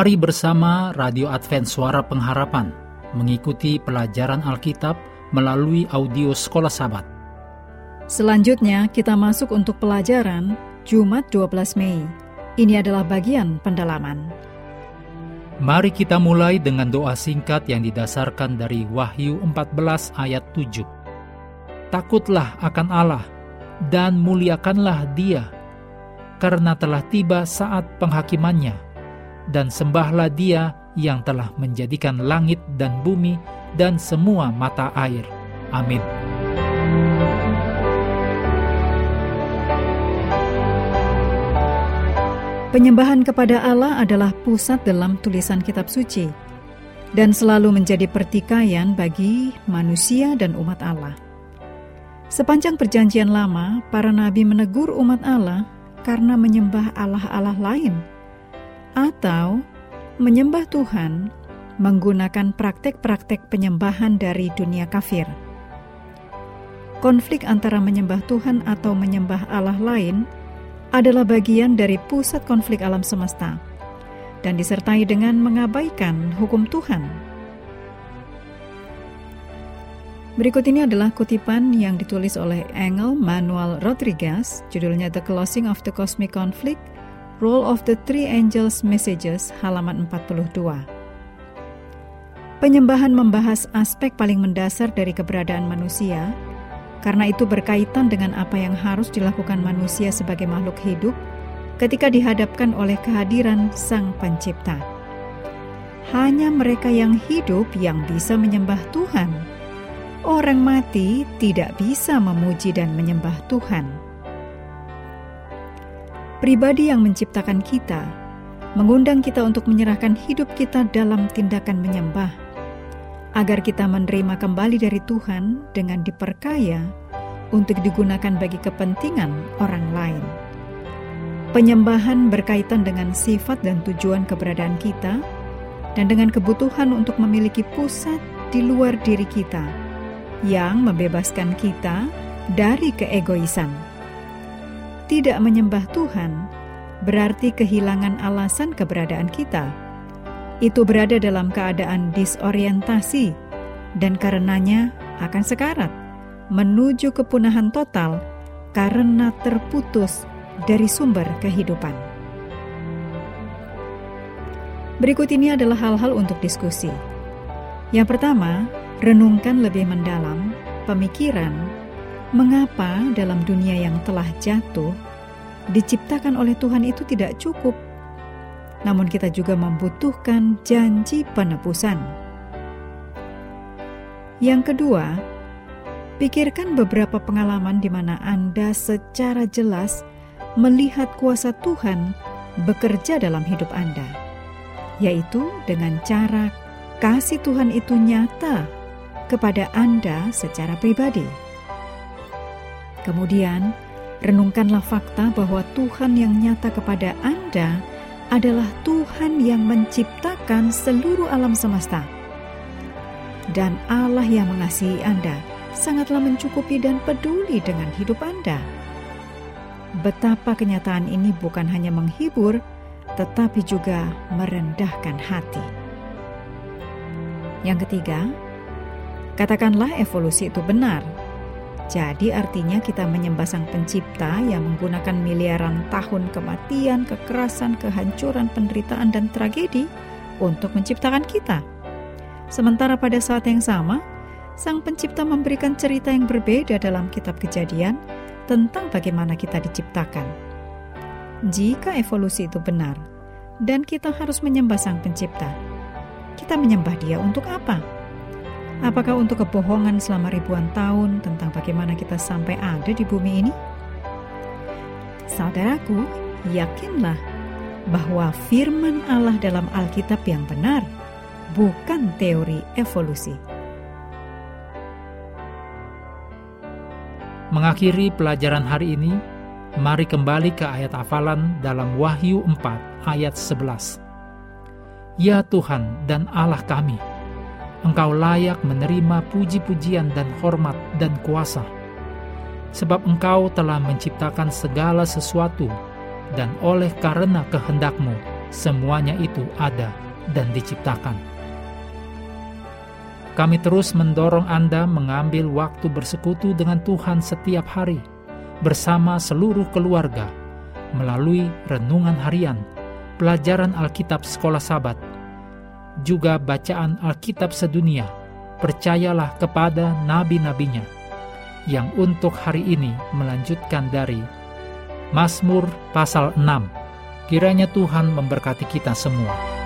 Mari bersama Radio Advent Suara Pengharapan mengikuti pelajaran Alkitab melalui audio Sekolah Sabat. Selanjutnya kita masuk untuk pelajaran Jumat 12 Mei. Ini adalah bagian pendalaman. Mari kita mulai dengan doa singkat yang didasarkan dari Wahyu 14 ayat 7. Takutlah akan Allah dan muliakanlah dia, karena telah tiba saat penghakimannya dan sembahlah Dia yang telah menjadikan langit dan bumi dan semua mata air. Amin. Penyembahan kepada Allah adalah pusat dalam tulisan kitab suci dan selalu menjadi pertikaian bagi manusia dan umat Allah. Sepanjang perjanjian lama, para nabi menegur umat Allah karena menyembah Allah-Allah lain atau menyembah Tuhan menggunakan praktek-praktek penyembahan dari dunia kafir. Konflik antara menyembah Tuhan atau menyembah Allah lain adalah bagian dari pusat konflik alam semesta dan disertai dengan mengabaikan hukum Tuhan. Berikut ini adalah kutipan yang ditulis oleh Engel Manuel Rodriguez, judulnya The Closing of the Cosmic Conflict Role of the Three Angels Messages halaman 42. Penyembahan membahas aspek paling mendasar dari keberadaan manusia, karena itu berkaitan dengan apa yang harus dilakukan manusia sebagai makhluk hidup ketika dihadapkan oleh kehadiran Sang Pencipta. Hanya mereka yang hidup yang bisa menyembah Tuhan. Orang mati tidak bisa memuji dan menyembah Tuhan pribadi yang menciptakan kita, mengundang kita untuk menyerahkan hidup kita dalam tindakan menyembah, agar kita menerima kembali dari Tuhan dengan diperkaya untuk digunakan bagi kepentingan orang lain. Penyembahan berkaitan dengan sifat dan tujuan keberadaan kita, dan dengan kebutuhan untuk memiliki pusat di luar diri kita yang membebaskan kita dari keegoisan tidak menyembah Tuhan berarti kehilangan alasan keberadaan kita. Itu berada dalam keadaan disorientasi dan karenanya akan sekarat menuju kepunahan total karena terputus dari sumber kehidupan. Berikut ini adalah hal-hal untuk diskusi. Yang pertama, renungkan lebih mendalam pemikiran Mengapa dalam dunia yang telah jatuh, diciptakan oleh Tuhan itu tidak cukup? Namun, kita juga membutuhkan janji penebusan. Yang kedua, pikirkan beberapa pengalaman di mana Anda secara jelas melihat kuasa Tuhan bekerja dalam hidup Anda, yaitu dengan cara kasih Tuhan itu nyata kepada Anda secara pribadi. Kemudian, renungkanlah fakta bahwa Tuhan yang nyata kepada Anda adalah Tuhan yang menciptakan seluruh alam semesta. Dan Allah yang mengasihi Anda sangatlah mencukupi dan peduli dengan hidup Anda. Betapa kenyataan ini bukan hanya menghibur, tetapi juga merendahkan hati. Yang ketiga, katakanlah evolusi itu benar jadi artinya kita menyembah sang pencipta yang menggunakan miliaran tahun kematian, kekerasan, kehancuran, penderitaan, dan tragedi untuk menciptakan kita. Sementara pada saat yang sama, sang pencipta memberikan cerita yang berbeda dalam kitab kejadian tentang bagaimana kita diciptakan. Jika evolusi itu benar, dan kita harus menyembah sang pencipta, kita menyembah dia untuk apa? Apakah untuk kebohongan selama ribuan tahun tentang bagaimana kita sampai ada di bumi ini? Saudaraku, yakinlah bahwa firman Allah dalam Alkitab yang benar, bukan teori evolusi. Mengakhiri pelajaran hari ini, mari kembali ke ayat hafalan dalam Wahyu 4 ayat 11. Ya Tuhan dan Allah kami, Engkau layak menerima puji-pujian dan hormat dan kuasa, sebab Engkau telah menciptakan segala sesuatu, dan oleh karena kehendakmu semuanya itu ada dan diciptakan. Kami terus mendorong Anda mengambil waktu bersekutu dengan Tuhan setiap hari bersama seluruh keluarga melalui renungan harian, pelajaran Alkitab sekolah Sabat, juga bacaan Alkitab sedunia. Percayalah kepada nabi-nabinya yang untuk hari ini melanjutkan dari Mazmur pasal 6. Kiranya Tuhan memberkati kita semua.